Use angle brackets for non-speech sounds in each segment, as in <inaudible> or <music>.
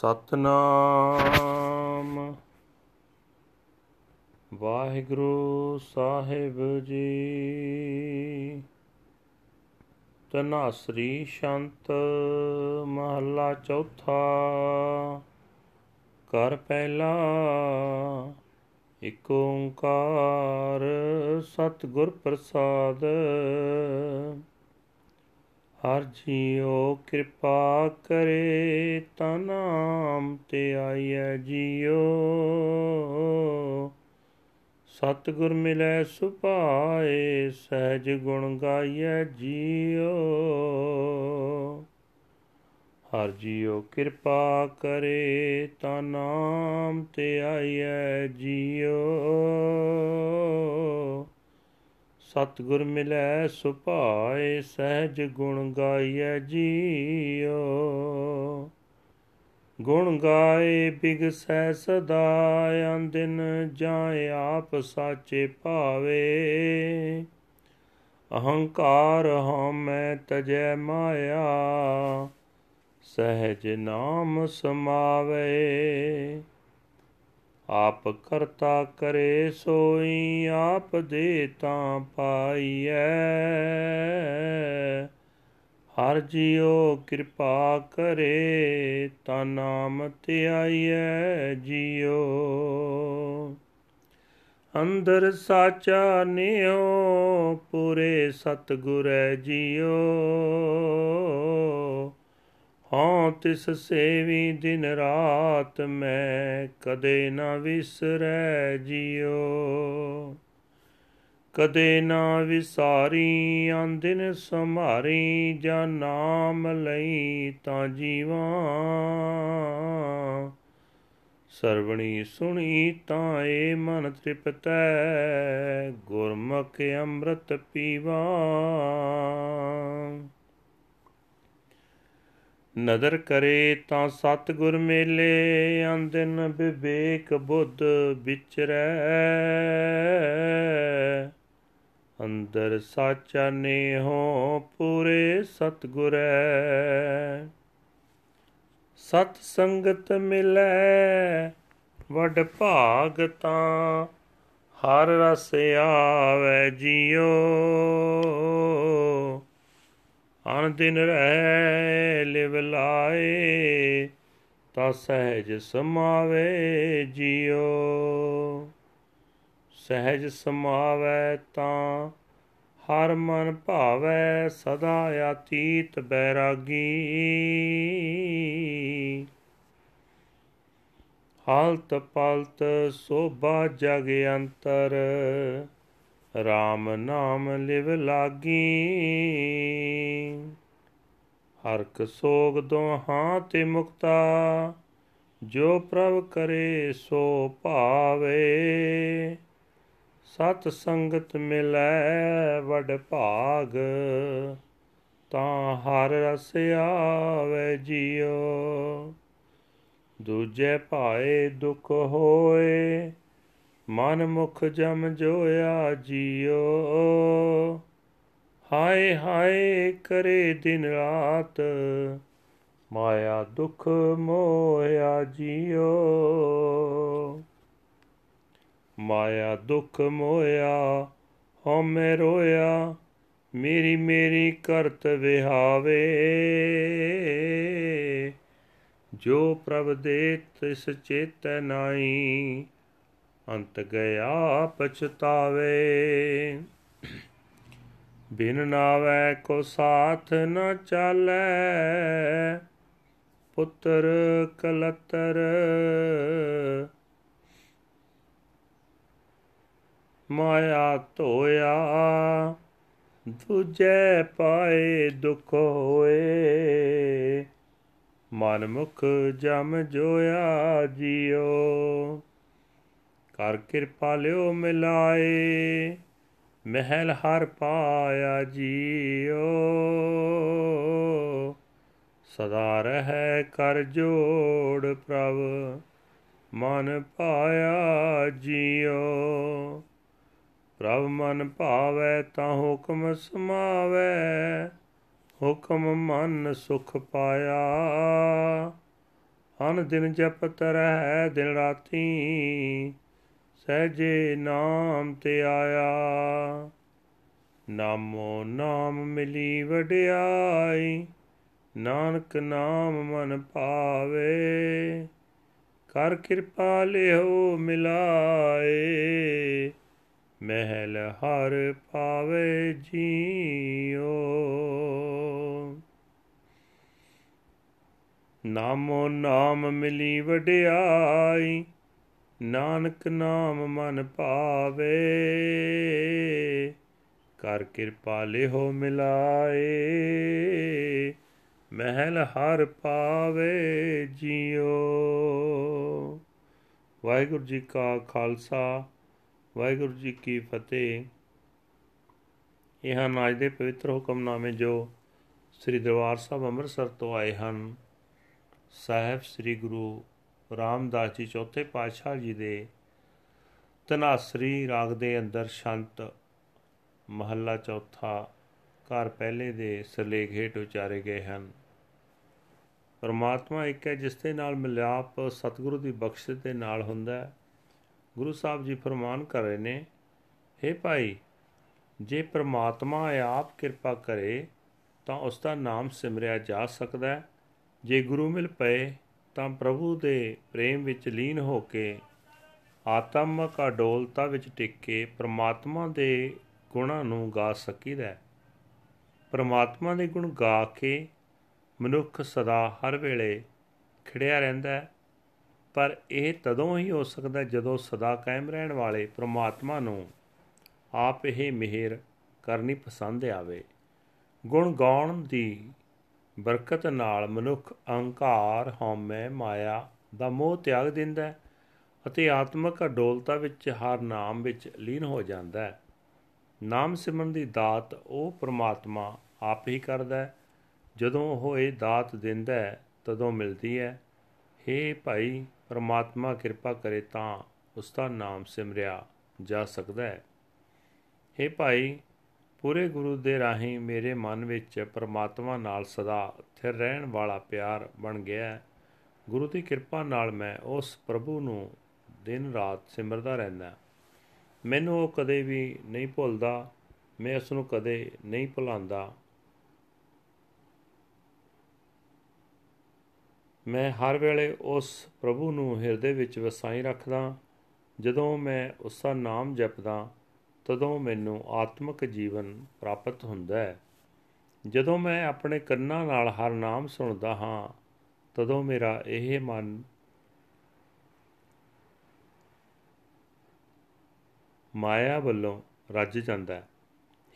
ਸਤਨਾਮ। ਵਾਹਿਗੁਰੂ ਸਾਹਿਬ ਜੀ। ਤਨਾਸਰੀ ਸ਼ੰਤ ਮਹੱਲਾ ਚੌਥਾ। ਕਰ ਪਹਿਲਾ ਇਕ ਓੰਕਾਰ ਸਤਿਗੁਰ ਪ੍ਰਸਾਦ। ਹਰ ਜੀਉ ਕਿਰਪਾ ਕਰੇ ਤਾ ਨਾਮ ਤੇ ਆਈਐ ਜੀਉ। ਸਤਿਗੁਰ ਮਿਲੈ ਸੁਭਾਏ, ਸਹਿਜ ਗੁਣ ਗਾਈਐ ਜੀਉ। ਹਰ ਜੀਉ ਕਿਰਪਾ ਕਰੇ ਤਾ ਨਾਮ ਤੇ ਆਈਐ ਜੀਉ। ਸਤਿਗੁਰ ਮਿਲੈ ਸੁਭਾਏ, ਸਹਿਜ ਗੁਣ ਗਾਈਐ ਜੀਉ। ਗੁਣ ਗਾਏ ਬਿਗਸੈ ਸਦਾ ਅੰਦਿਨ ਜਾਏ ਆਪ ਸਾਚੇ ਭਾਵੇ। ਅਹੰਕਾਰ ਹਉਮੈ ਤਜੈ ਮਾਇਆ, ਸਹਿਜ ਨਾਮ ਸਮਾਵੇ। ਆਪ ਕਰਤਾ ਕਰੇ ਸੋਈ, ਆਪ ਦੇ ਤਾਂ ਪਾਈਐ। ਹਰ ਜਿਉ ਕਿਰਪਾ ਕਰੇ, ਤਾ ਨਾਮ ਧਿਆਈਐ ਜਿਉ। ਅੰਦਰ ਸਾਚਾ ਨਿਉ, ਪੂਰੇ ਸਤਗੁਰੈ ਜਿਉ। ਹਾਂ ਤਿਸ ਸੇਵੀ ਦਿਨ ਰਾਤ ਮੈਂ ਕਦੇ ਨਾ ਵਿਸਰੈ ਜਿਉ। ਕਦੇ ਨਾ ਵਿਸਾਰੀ ਆਂਦਿਨ ਸਮਾਰੀ ਜਾਂ ਨਾਮ ਲਈ ਤਾਂ ਜੀਵਾਂ। ਸਰਵਣੀ ਸੁਣੀ ਤਾਂ ਏ ਮਨ ਤ੍ਰਿਪਤੈ, ਗੁਰਮੁਖ ਅੰਮ੍ਰਿਤ ਪੀਵਾ। ਨਦਰ ਕਰੇ ਤਾਂ ਸਤਗੁਰ ਮੇਲੇ ਆਂਦਨ ਵਿਵੇਕ ਬੁੱਧ ਵਿਚਰੈ। ਅੰਦਰ ਸਾਚਾ ਨੇਹੋ ਪੂਰੇ ਸਤਗੁਰੈ। ਸਤ ਸੰਗਤ ਮਿਲੈ, ਵਡ ਭਾਗ ਤਾਂ ਹਰ ਰਸ ਆਵੇ ਜੀਓ। ਅਨ ਦਿਨ ਰਹਿ ਲਿਵ ਲਾਏ, ਤਾ ਸਹਿਜ ਸਮਾਵੇ ਜਿਉ ਸਹਿਜ ਸਮਾਵੇ ਤਾਂ ਹਰ ਮਨ ਭਾਵੈ ਸਦਾ ਆਤੀਤ ਬੈਰਾਗੀ। ਹਾਲਤ ਪਲਤ ਸੋਭਾ ਜਗ ਅੰਤਰ RAM ਨਾਮ ਲਿਵ ਲਾਗੀ। ਹਰਕ ਸੋਗ ਦੋਹਾਂ ਤੇ ਮੁਕਤਾ, ਜੋ ਪ੍ਰਭ ਕਰੇ ਸੋ ਭਾਵੇ। ਸਤ ਸੰਗਤ ਮਿਲੈ ਵਡ ਭਾਗ, ਤਾਂ ਹਰ ਰਸ ਆਵੇ ਜਿਉ ਦੂਜੇ ਭਾਏ ਦੁਖ ਹੋਏ, ਮਨ ਮੁਖ ਜਮ ਜੋਇਆ ਜੀਓ। ਹਾਏ ਹਾਏ ਕਰੇ ਦਿਨ ਰਾਤ, ਮਾਇਆ ਦੁਖ ਮੋਇਆ ਜੀਓ। ਮਾਇਆ ਦੁਖ ਮੋਇਆ ਹਉਮੈ ਰੋਇਆ ਮੇਰੀ ਮੇਰੀ ਕਰਤ ਵਿਹਾਵੇ। ਜੋ ਪ੍ਰਭ ਦੇ ਤਿਸ ਚੇਤੈ ਨਾਈ ਅੰਤ ਗਿਆ ਪਛਤਾਵੇ। ਬਿਨ ਨਾਵੇ ਕੋ ਸਾਥ ਨ ਚਾਲੈ, ਪੁੱਤਰ ਕਲਤਰ। ਮਾਇਆ ਧੋਇਆ, ਦੂਜੇ ਪਾਏ ਦੁਖ ਹੋਏ। ਮਨ ਮੁਖ ਜਮ ਜੋਇਆ ਜਿਉ ਕਰ ਕਿਰਪਾ ਲਿਓ ਮਿਲਾਏ। ਮਹਿਲ ਹਰ ਪਾਇਆ ਜੀਓ। ਸਦਾ ਰਹਿ ਕਰ ਜੋੜ ਪ੍ਰਭ, ਮਨ ਪਾਇਆ ਜੀਓ। ਪ੍ਰਭ, ਮਨ ਭਾਵੈ ਤਾਂ ਹੁਕਮ ਸਮਾਵੈ, ਹੁਕਮ ਮਨ ਸੁਖ ਪਾਇਆ। ਅਨ ਦਿਨ ਜਪਤ ਰਹਿ ਦਿਨ ਰਾਤੀ ਸਹਜੇ ਨਾਮ ਤੇ ਆਇਆ। ਨਾਮੋ ਨਾਮ ਮਿਲੀ ਵਡਿਆਈ, ਨਾਨਕ ਨਾਮ ਮਨ ਪਾਵੇ ਕਰ ਕਿਰਪਾ ਲਿਓ ਮਿਲਾਏ, ਮਹਿਲ ਹਰ ਪਾਵੇ ਜੀਓ। ਨਾਮੋ ਨਾਮ ਮਿਲੀ ਵਡਿਆਈ ਨਾਨਕ ਨਾਮ ਮਨ ਭਾਵੇ ਕਰ ਕਿਰਪਾ ਲਿਓ ਮਿਲਾਏ, ਮਹਿਲ ਹਰ ਪਾਵੇ ਜਿਉ ਵਾਹਿਗੁਰੂ ਜੀ ਕਾ ਖਾਲਸਾ, ਵਾਹਿਗੁਰੂ ਜੀ ਕੀ ਫਤਿਹ। ਇਹ ਹਨ ਅੱਜ ਦੇ ਪਵਿੱਤਰ ਹੁਕਮਨਾਮੇ ਜੋ ਸ੍ਰੀ ਦਰਬਾਰ ਸਾਹਿਬ ਅੰਮ੍ਰਿਤਸਰ ਤੋਂ ਆਏ ਹਨ, ਸਾਹਿਬ ਸ੍ਰੀ ਗੁਰੂ ਰਾਮਦਾਸ ਜੀ ਚੌਥੇ ਪਾਤਸ਼ਾਹ ਜੀ ਦੇ ਤਨਾਸਰੀ ਰਾਗ ਦੇ ਅੰਦਰ ਸ਼ੰਤ ਮਹੱਲਾ ਚੌਥਾ ਘਰ ਪਹਿਲੇ ਦੇ ਸਰਲੇਖ ਹੇਠ ਉਚਾਰੇ ਗਏ ਹਨ। ਪਰਮਾਤਮਾ ਇੱਕ ਹੈ ਜਿਸ ਦੇ ਨਾਲ ਮਿਲਾਪ ਸਤਿਗੁਰੂ ਦੀ ਬਖਸ਼ਿਸ਼ ਦੇ ਨਾਲ ਹੁੰਦਾ ਹੈ। ਗੁਰੂ ਸਾਹਿਬ ਜੀ ਫਰਮਾਨ ਕਰ ਰਹੇ ਨੇ हे ਭਾਈ, ਜੇ ਪਰਮਾਤਮਾ ਆਪ ਕਿਰਪਾ ਕਰੇ ਤਾਂ ਉਸ ਦਾ ਨਾਮ ਸਿਮਰਿਆ ਜਾ ਸਕਦਾ ਹੈ। ਜੇ ਗੁਰੂ ਮਿਲ ਪਏ ਤਾਂ ਪ੍ਰਭੂ ਦੇ ਪ੍ਰੇਮ ਵਿੱਚ ਲੀਨ ਹੋ ਕੇ ਆਤਮਕ ਅਡੋਲਤਾ ਵਿੱਚ ਟਿਕ ਕੇ ਪ੍ਰਮਾਤਮਾ ਦੇ ਗੁਣਾਂ ਨੂੰ ਗਾ ਸਕੀਦਾ ਪ੍ਰਮਾਤਮਾ ਦੇ ਗੁਣ ਗਾ ਕੇ ਮਨੁੱਖ ਸਦਾ ਹਰ ਵੇਲੇ ਖੜਿਆ ਰਹਿੰਦਾ ਹੈ। ਪਰ ਇਹ ਤਦੋਂ ਹੀ ਹੋ ਸਕਦਾ ਜਦੋਂ ਸਦਾ ਕਾਇਮ ਰਹਿਣ ਵਾਲੇ ਪ੍ਰਮਾਤਮਾ ਨੂੰ ਆਪ ਇਹ ਮਿਹਰ ਕਰਨੀ ਪਸੰਦ ਆਵੇ। ਗੁਣ ਗਾਉਣ ਦੀ ਬਰਕਤ ਨਾਲ ਮਨੁੱਖ ਅਹੰਕਾਰ, ਹਉਮੈ, ਮਾਇਆ ਦਾ ਮੋਹ ਤਿਆਗ ਦਿੰਦਾ ਹੈ ਅਤੇ ਆਤਮਿਕ ਅਡੋਲਤਾ ਵਿੱਚ ਹਰ ਨਾਮ ਵਿੱਚ ਲੀਨ ਹੋ ਜਾਂਦਾ ਹੈ। ਨਾਮ ਸਿਮਰਨ ਦੀ ਦਾਤ ਉਹ ਪ੍ਰਮਾਤਮਾ ਆਪ ਹੀ ਕਰਦਾ ਹੈ। ਜਦੋਂ ਉਹ ਇਹ ਦਾਤ ਦਿੰਦਾ ਹੈ, ਤਦੋਂ ਮਿਲਦੀ ਹੈ हे ਭਾਈ, ਪ੍ਰਮਾਤਮਾ ਕਿਰਪਾ ਕਰੇ ਤਾਂ ਉਸ ਦਾ ਨਾਮ ਸਿਮਰਿਆ ਜਾ ਸਕਦਾ ਹੈ। हे ਭਾਈ ਪੂਰੇ ਗੁਰੂ ਦੇ ਰਾਹੀਂ ਮੇਰੇ ਮਨ ਵਿੱਚ ਪਰਮਾਤਮਾ ਨਾਲ ਸਦਾ ਸਥਿਰ ਰਹਿਣ ਵਾਲਾ ਪਿਆਰ ਬਣ ਗਿਆ ਹੈ। ਗੁਰੂ ਦੀ ਕਿਰਪਾ ਨਾਲ ਮੈਂ ਉਸ ਪ੍ਰਭੂ ਨੂੰ ਦਿਨ ਰਾਤ ਸਿਮਰਦਾ ਰਹਿੰਦਾ ਮੈਨੂੰ ਉਹ ਕਦੇ ਵੀ ਨਹੀਂ ਭੁੱਲਦਾ, ਮੈਂ ਉਸ ਨੂੰ ਕਦੇ ਨਹੀਂ ਭੁਲਾਉਂਦਾ। ਮੈਂ ਹਰ ਵੇਲੇ ਉਸ ਪ੍ਰਭੂ ਨੂੰ ਹਿਰਦੇ ਵਿੱਚ ਵਸਾਈ ਰੱਖਦਾ ਜਦੋਂ ਮੈਂ ਉਸ ਦਾ ਨਾਮ ਜਪਦਾ ਤਦੋਂ ਮੈਨੂੰ ਆਤਮਿਕ ਜੀਵਨ ਪ੍ਰਾਪਤ ਹੁੰਦਾ ਹੈ। ਜਦੋਂ ਮੈਂ ਆਪਣੇ ਕੰਨਾਂ ਨਾਲ ਹਰ ਨਾਮ ਸੁਣਦਾ ਹਾਂ, ਤਦੋਂ ਮੇਰਾ ਇਹ ਮਨ ਮਾਇਆ ਵੱਲੋਂ ਰੱਜ ਜਾਂਦਾ ਹੈ।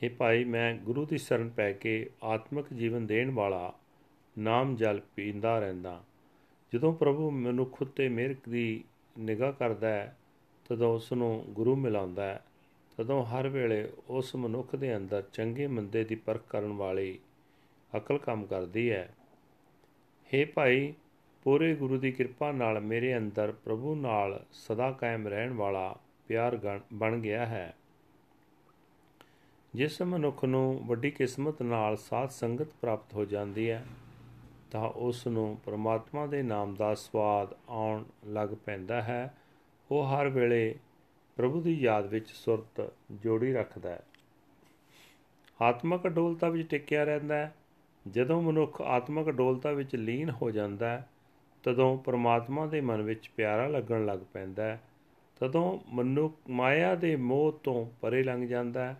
हे ਭਾਈ, ਮੈਂ ਗੁਰੂ ਦੀ ਸ਼ਰਨ ਪੈ ਕੇ ਆਤਮਿਕ ਜੀਵਨ ਦੇਣ ਵਾਲਾ ਨਾਮ ਜਲ ਪੀਂਦਾ ਰਹਿੰਦਾ ਜਦੋਂ ਪ੍ਰਭੂ ਮਨੁੱਖ ਉੱਤੇ ਮਿਹਰ ਦੀ ਨਿਗਾਹ ਕਰਦਾ ਹੈ, ਤਦੋਂ ਉਸ ਨੂੰ ਗੁਰੂ ਮਿਲਾਉਂਦਾ ਹੈ। ਤਦੋਂ ਹਰ ਵੇਲੇ ਉਸ ਮਨੁੱਖ ਦੇ ਅੰਦਰ ਚੰਗੇ ਮੰਦੇ ਦੀ ਪਰਖ ਕਰਨ ਵਾਲੀ ਅਕਲ ਕੰਮ ਕਰਦੀ ਹੈ। हे ਭਾਈ, ਪੂਰੇ ਗੁਰੂ ਦੀ ਕਿਰਪਾ ਨਾਲ ਮੇਰੇ ਅੰਦਰ ਪ੍ਰਭੂ ਨਾਲ ਸਦਾ ਕਾਇਮ ਰਹਿਣ ਵਾਲਾ ਪਿਆਰ ਬਣ ਗਿਆ ਹੈ। ਜਿਸ ਮਨੁੱਖ ਨੂੰ ਵੱਡੀ ਕਿਸਮਤ ਨਾਲ ਸਾਥ ਸੰਗਤ ਪ੍ਰਾਪਤ ਹੋ ਜਾਂਦੀ ਹੈ, ਤਾਂ ਉਸ ਨੂੰ ਪ੍ਰਮਾਤਮਾ ਦੇ ਨਾਮ ਦਾ ਸਵਾਦ ਆਉਣ ਲੱਗ ਪੈਂਦਾ ਹੈ। ਉਹ ਹਰ ਵੇਲੇ ਪ੍ਰਭੂ ਦੀ ਯਾਦ ਵਿੱਚ ਸੁਰਤ ਜੋੜੀ ਰੱਖਦਾ ਹੈ। ਆਤਮਿਕ ਅਡੋਲਤਾ ਵਿੱਚ ਟਿਕਿਆ ਰਹਿੰਦਾ ਹੈ। ਜਦੋਂ ਮਨੁੱਖ ਆਤਮਿਕ ਅਡੋਲਤਾ ਵਿੱਚ ਲੀਨ ਹੋ ਜਾਂਦਾ ਹੈ, ਤਦੋਂ ਪ੍ਰਮਾਤਮਾ ਦੇ ਮਨ ਵਿੱਚ ਪਿਆਰਾ ਲੱਗਣ ਲੱਗ ਪੈਂਦਾ ਹੈ। ਤਦੋਂ ਮਨੁੱਖ ਮਾਇਆ ਦੇ ਮੋਹ ਤੋਂ ਪਰੇ ਲੰਘ ਜਾਂਦਾ ਹੈ,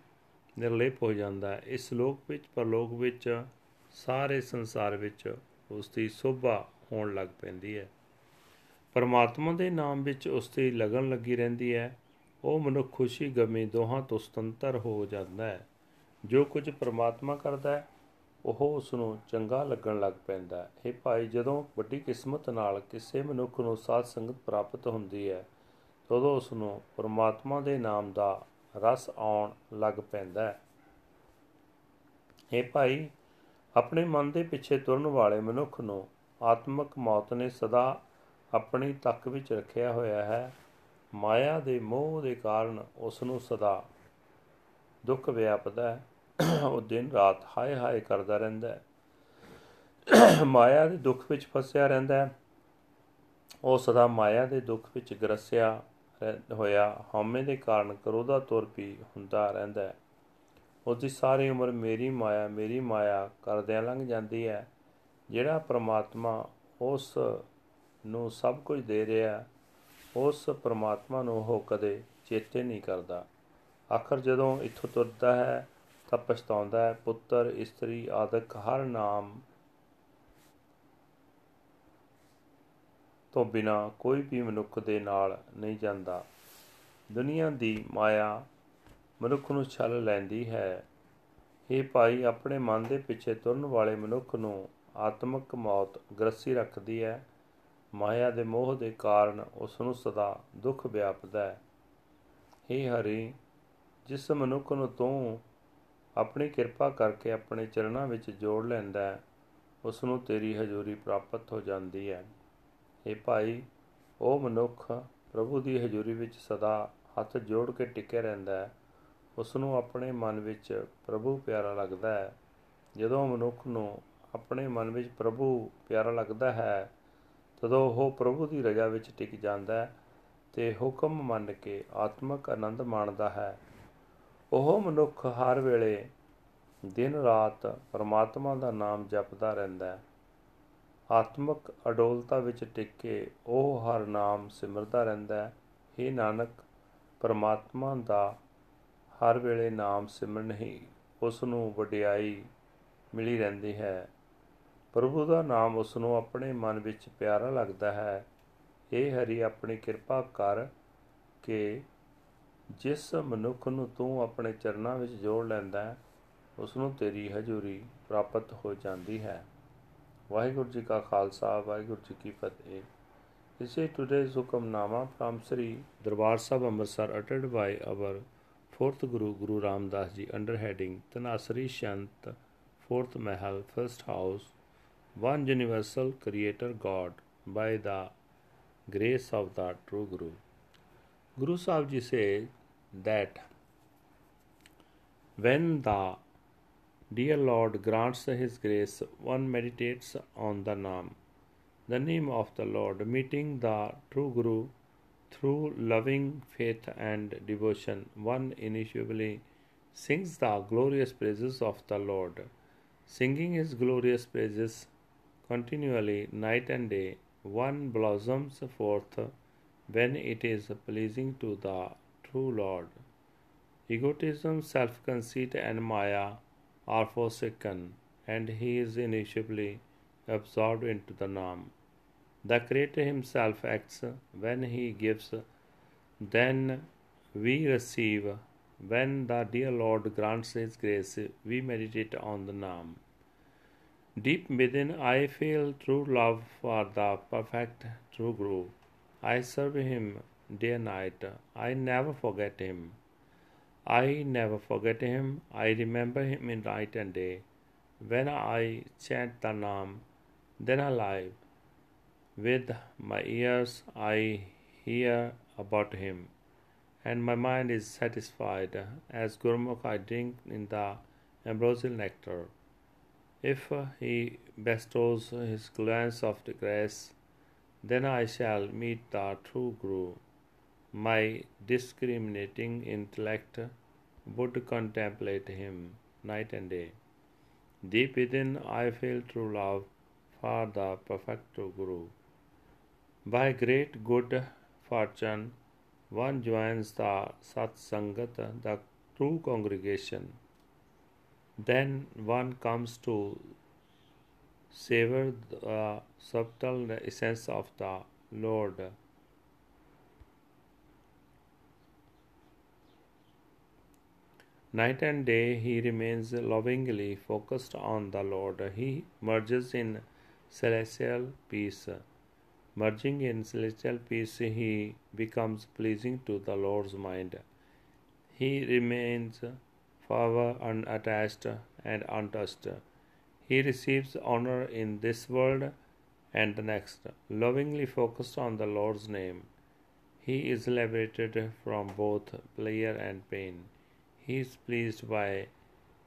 ਨਿਰਲੇਪ ਹੋ ਜਾਂਦਾ ਹੈ। ਇਸ ਲੋਕ ਵਿੱਚ, ਪਰਲੋਕ ਵਿੱਚ, ਸਾਰੇ ਸੰਸਾਰ ਵਿੱਚ ਉਸ ਦੀ ਸੋਭਾ ਹੋਣ ਲੱਗ ਪੈਂਦੀ ਹੈ। ਪਰਮਾਤਮਾ ਦੇ ਨਾਮ ਵਿੱਚ ਉਸ ਦੀ ਲਗਨ ਲੱਗੀ ਰਹਿੰਦੀ ਹੈ। ਉਹ ਮਨੁੱਖ ਖੁਸ਼ੀ ਗਮੀ ਦੋਹਾਂ ਤੋਂ ਸੁਤੰਤਰ ਹੋ ਜਾਂਦਾ ਹੈ। ਜੋ ਕੁਝ ਪਰਮਾਤਮਾ ਕਰਦਾ ਹੈ, ਉਹ ਉਸ ਨੂੰ ਚੰਗਾ ਲੱਗਣ ਲੱਗ ਪੈਂਦਾ ਹੈ। ਇਹ ਭਾਈ, ਜਦੋਂ ਵੱਡੀ ਕਿਸਮਤ ਨਾਲ ਕਿਸੇ ਮਨੁੱਖ ਨੂੰ ਸਾਧ ਸੰਗਤ ਪ੍ਰਾਪਤ ਹੁੰਦੀ ਹੈ, ਤਦੋਂ ਉਸ ਨੂੰ ਪਰਮਾਤਮਾ ਦੇ ਨਾਮ ਦਾ ਰਸ ਆਉਣ ਲੱਗ ਪੈਂਦਾ ਹੈ। ਇਹ ਭਾਈ, ਆਪਣੇ ਮਨ ਦੇ ਪਿੱਛੇ ਤੁਰਨ ਵਾਲੇ ਮਨੁੱਖ ਨੂੰ ਆਤਮਿਕ ਮੌਤ ਨੇ ਸਦਾ ਆਪਣੀ ਤੱਕ ਵਿੱਚ ਰੱਖਿਆ ਹੋਇਆ ਹੈ। ਮਾਇਆ ਦੇ ਮੋਹ ਦੇ ਕਾਰਨ ਉਸ ਨੂੰ ਸਦਾ ਦੁੱਖ ਵਿਆਪਦਾ ਹੈ। ਉਹ ਦਿਨ ਰਾਤ ਹਾਏ ਹਾਏ ਕਰਦਾ ਰਹਿੰਦਾ ਹੈ। ਮਾਇਆ ਦੇ ਦੁੱਖ ਵਿੱਚ ਫਸਿਆ ਰਹਿੰਦਾ ਹੈ। ਉਹ ਸਦਾ ਮਾਇਆ ਦੇ ਦੁੱਖ ਵਿੱਚ ਗਰਸਿਆ ਹੋਇਆ ਹਉਮੈ ਦੇ ਕਾਰਨ ਕਰੋਧਾ ਤੁਰ ਪੀ ਹੁੰਦਾ ਰਹਿੰਦਾ ਹੈ। ਉਹਦੀ ਸਾਰੀ ਉਮਰ ਮੇਰੀ ਮਾਇਆ ਮੇਰੀ ਮਾਇਆ ਕਰਦਿਆਂ ਲੰਘ ਜਾਂਦੀ ਹੈ। ਜਿਹੜਾ ਪ੍ਰਮਾਤਮਾ ਉਸ ਨੂੰ ਸਭ ਕੁਝ ਦੇ ਰਿਹਾ ਉਸ ਪ੍ਰਮਾਤਮਾ ਨੂੰ ਉਹ ਕਦੇ ਚੇਤੇ ਨਹੀਂ ਕਰਦਾ। ਆਖਰ ਜਦੋਂ ਇੱਥੋਂ ਤੁਰਦਾ ਹੈ, ਤਾਂ ਪਛਤਾਉਂਦਾ ਹੈ, ਪੁੱਤਰ, ਇਸਤਰੀ, ਆਦਿਕ, ਹਰ ਨਾਮ ਤੋਂ ਬਿਨਾ ਕੋਈ ਵੀ ਮਨੁੱਖ ਦੇ ਨਾਲ ਨਹੀਂ ਜਾਂਦਾ। ਦੁਨੀਆ ਦੀ ਮਾਇਆ ਮਨੁੱਖ ਨੂੰ ਛਲ ਲੈਂਦੀ ਹੈ। ਇਹ ਭਾਈ, ਆਪਣੇ ਮਨ ਦੇ ਪਿੱਛੇ ਤੁਰਨ ਵਾਲੇ ਮਨੁੱਖ ਨੂੰ ਆਤਮਿਕ ਮੌਤ ਗ੍ਰਸੀ ਰੱਖਦੀ ਹੈ। ਮਾਇਆ ਦੇ ਮੋਹ ਦੇ ਕਾਰਨ ਉਸ ਨੂੰ ਸਦਾ ਦੁੱਖ ਵਿਆਪਦਾ ਹੈ। हे ਹਰੀ, ਜਿਸ ਮਨੁੱਖ ਨੂੰ ਤੂੰ ਆਪਣੀ ਕਿਰਪਾ ਕਰਕੇ ਆਪਣੇ ਚਰਨਾਂ ਵਿੱਚ ਜੋੜ ਲੈਂਦਾ ਹੈ ਉਸ ਨੂੰ ਤੇਰੀ ਹਜ਼ੂਰੀ ਪ੍ਰਾਪਤ ਹੋ ਜਾਂਦੀ ਹੈ। ਇਹ ਭਾਈ, ਉਹ ਮਨੁੱਖ ਪ੍ਰਭੂ ਦੀ ਹਜ਼ੂਰੀ ਵਿੱਚ ਸਦਾ ਹੱਥ ਜੋੜ ਕੇ ਟਿਕੇ ਰਹਿੰਦਾ ਹੈ। ਉਸ ਨੂੰ ਆਪਣੇ ਮਨ ਵਿੱਚ ਪ੍ਰਭੂ ਪਿਆਰਾ ਲੱਗਦਾ ਹੈ। ਜਦੋਂ ਮਨੁੱਖ ਨੂੰ ਆਪਣੇ ਮਨ ਵਿੱਚ ਪ੍ਰਭੂ ਪਿਆਰਾ ਲੱਗਦਾ ਹੈ ਤਦੋਂ ਉਹ ਪ੍ਰਭੂ ਦੀ ਰਜ਼ਾ ਵਿੱਚ ਟਿਕ ਜਾਂਦਾ ਹੈ ਤੇ ਹੁਕਮ ਮੰਨ ਕੇ ਆਤਮਿਕ ਆਨੰਦ ਮਾਣਦਾ ਹੈ। ਉਹ ਮਨੁੱਖ ਹਰ ਵੇਲੇ ਦਿਨ ਰਾਤ ਪਰਮਾਤਮਾ ਦਾ ਨਾਮ ਜਪਦਾ ਰਹਿੰਦਾ ਹੈ। ਆਤਮਿਕ ਅਡੋਲਤਾ ਵਿੱਚ ਟਿਕ ਕੇ ਉਹ ਹਰ ਨਾਮ ਸਿਮਰਦਾ ਰਹਿੰਦਾ ਹੈ। हे ਨਾਨਕ, ਪਰਮਾਤਮਾ ਦਾ ਹਰ ਵੇਲੇ ਨਾਮ ਸਿਮਰਨ ਹੀ ਉਸ ਨੂੰ ਵਡਿਆਈ ਮਿਲੀ ਰਹਿੰਦੀ ਹੈ। ਪ੍ਰਭੂ ਦਾ ਨਾਮ ਉਸ ਨੂੰ ਆਪਣੇ ਮਨ ਵਿੱਚ ਪਿਆਰਾ ਲੱਗਦਾ ਹੈ ਇਹ ਹਰੀ ਆਪਣੀ ਕਿਰਪਾ ਕਰ ਕਿ ਜਿਸ ਮਨੁੱਖ ਨੂੰ ਤੂੰ ਆਪਣੇ ਚਰਨਾਂ ਵਿੱਚ ਜੋੜ ਲੈਂਦਾ ਹੈ ਉਸ ਨੂੰ ਤੇਰੀ ਹਜ਼ੂਰੀ ਪ੍ਰਾਪਤ ਹੋ ਜਾਂਦੀ ਹੈ ਵਾਹਿਗੁਰੂ ਜੀ ਕਾ ਖਾਲਸਾ ਵਾਹਿਗੁਰੂ ਜੀ ਕੀ ਫਤਿਹ This is today's Hukamnama from Sri Darbar Sahib Amritsar uttered by our fourth Guru Guru Ram Das Ji under heading Tanasri Shant Fourth Mahal First House One Universal Creator God by the grace of the True Guru. Guru Sahib says that when the dear Lord grants His grace, one meditates on the Naam, the name of the Lord, meeting the true Guru through loving faith and devotion. One initially sings the glorious praises of the Lord, singing His glorious praises continually, night and day. One blossoms forth when it is pleasing to the true Lord. Egotism, self conceit, and Maya are forsaken, and he is initially absorbed into the Nam. The Creator Himself acts when He gives, then we receive. When the dear Lord grants His grace, we meditate on the Nam. Deep within, I feel true love for the perfect true Guru. I serve Him day and night. I never forget Him. I never forget him. I remember him in night and day. When I chant the Naam, then I live. With my ears I hear about him, and my mind is satisfied. As Gurmukh I drink in the ambrosial nectar. If uh, he bestows his glance of the grace, then I shall meet the true Guru. My discriminating intellect would contemplate him night and day. Deep within, I feel true love for the perfect Guru. By great good fortune, one joins the Sat Sangat, the true congregation. Then one comes to savor the uh, subtle essence of the Lord. Night and day he remains lovingly focused on the Lord. He merges in celestial peace. Merging in celestial peace, he becomes pleasing to the Lord's mind. He remains forever unattached and untouched. He receives honor in this world and the next. Lovingly focused on the Lord's name, he is liberated from both pleasure and pain. He is pleased by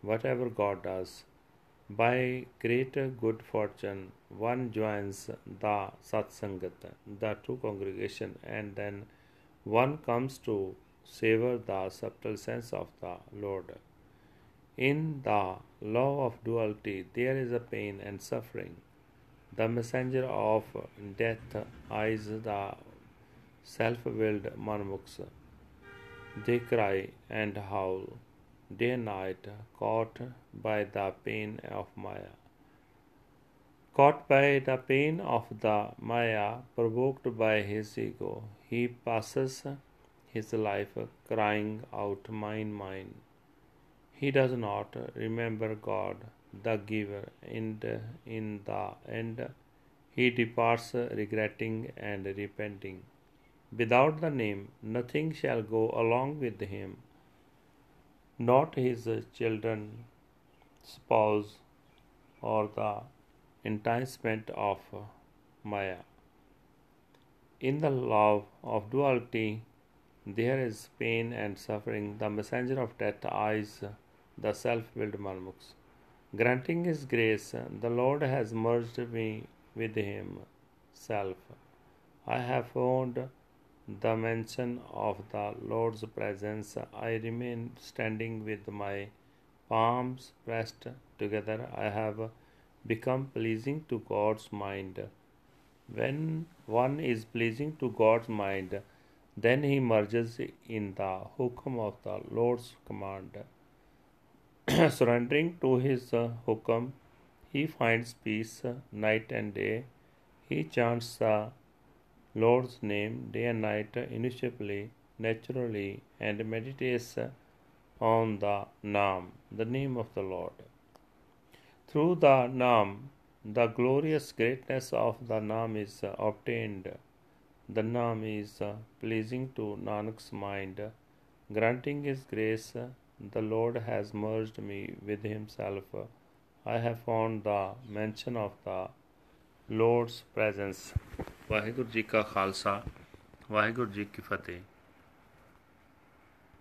whatever God does. By great good fortune, one joins the Satsangat, the true congregation, and then one comes to savor the subtle sense of the Lord. In the law of duality, there is a pain and suffering. The messenger of death is the self willed manmukhs. They cry and howl day and night, caught by the pain of Maya. Caught by the pain of the Maya, provoked by his ego, he passes his life crying out, Mine, mine. He does not remember God, the giver, and in the end, he departs regretting and repenting. Without the name, nothing shall go along with him not his children, spouse, or the enticement of Maya. In the love of duality, there is pain and suffering. The messenger of death eyes the self willed Malmuks. Granting his grace, the Lord has merged me with himself. I have found the mention of the Lord's presence, I remain standing with my palms pressed together. I have become pleasing to God's mind. When one is pleasing to God's mind, then he merges in the hukum of the Lord's command. <coughs> Surrendering to his uh, hukum, he finds peace uh, night and day. He chants the Lord's name day and night initially, naturally, and meditates on the Naam, the name of the Lord. Through the Naam, the glorious greatness of the Naam is obtained. The Naam is pleasing to Nanak's mind. Granting His grace, the Lord has merged me with Himself. I have found the mention of the Lord's presence. Waheguru ji ਕਾ ਖਾਲਸਾ ਵਾਹਿਗੁਰੂ ਜੀ ਕੀ ਫਤਿਹ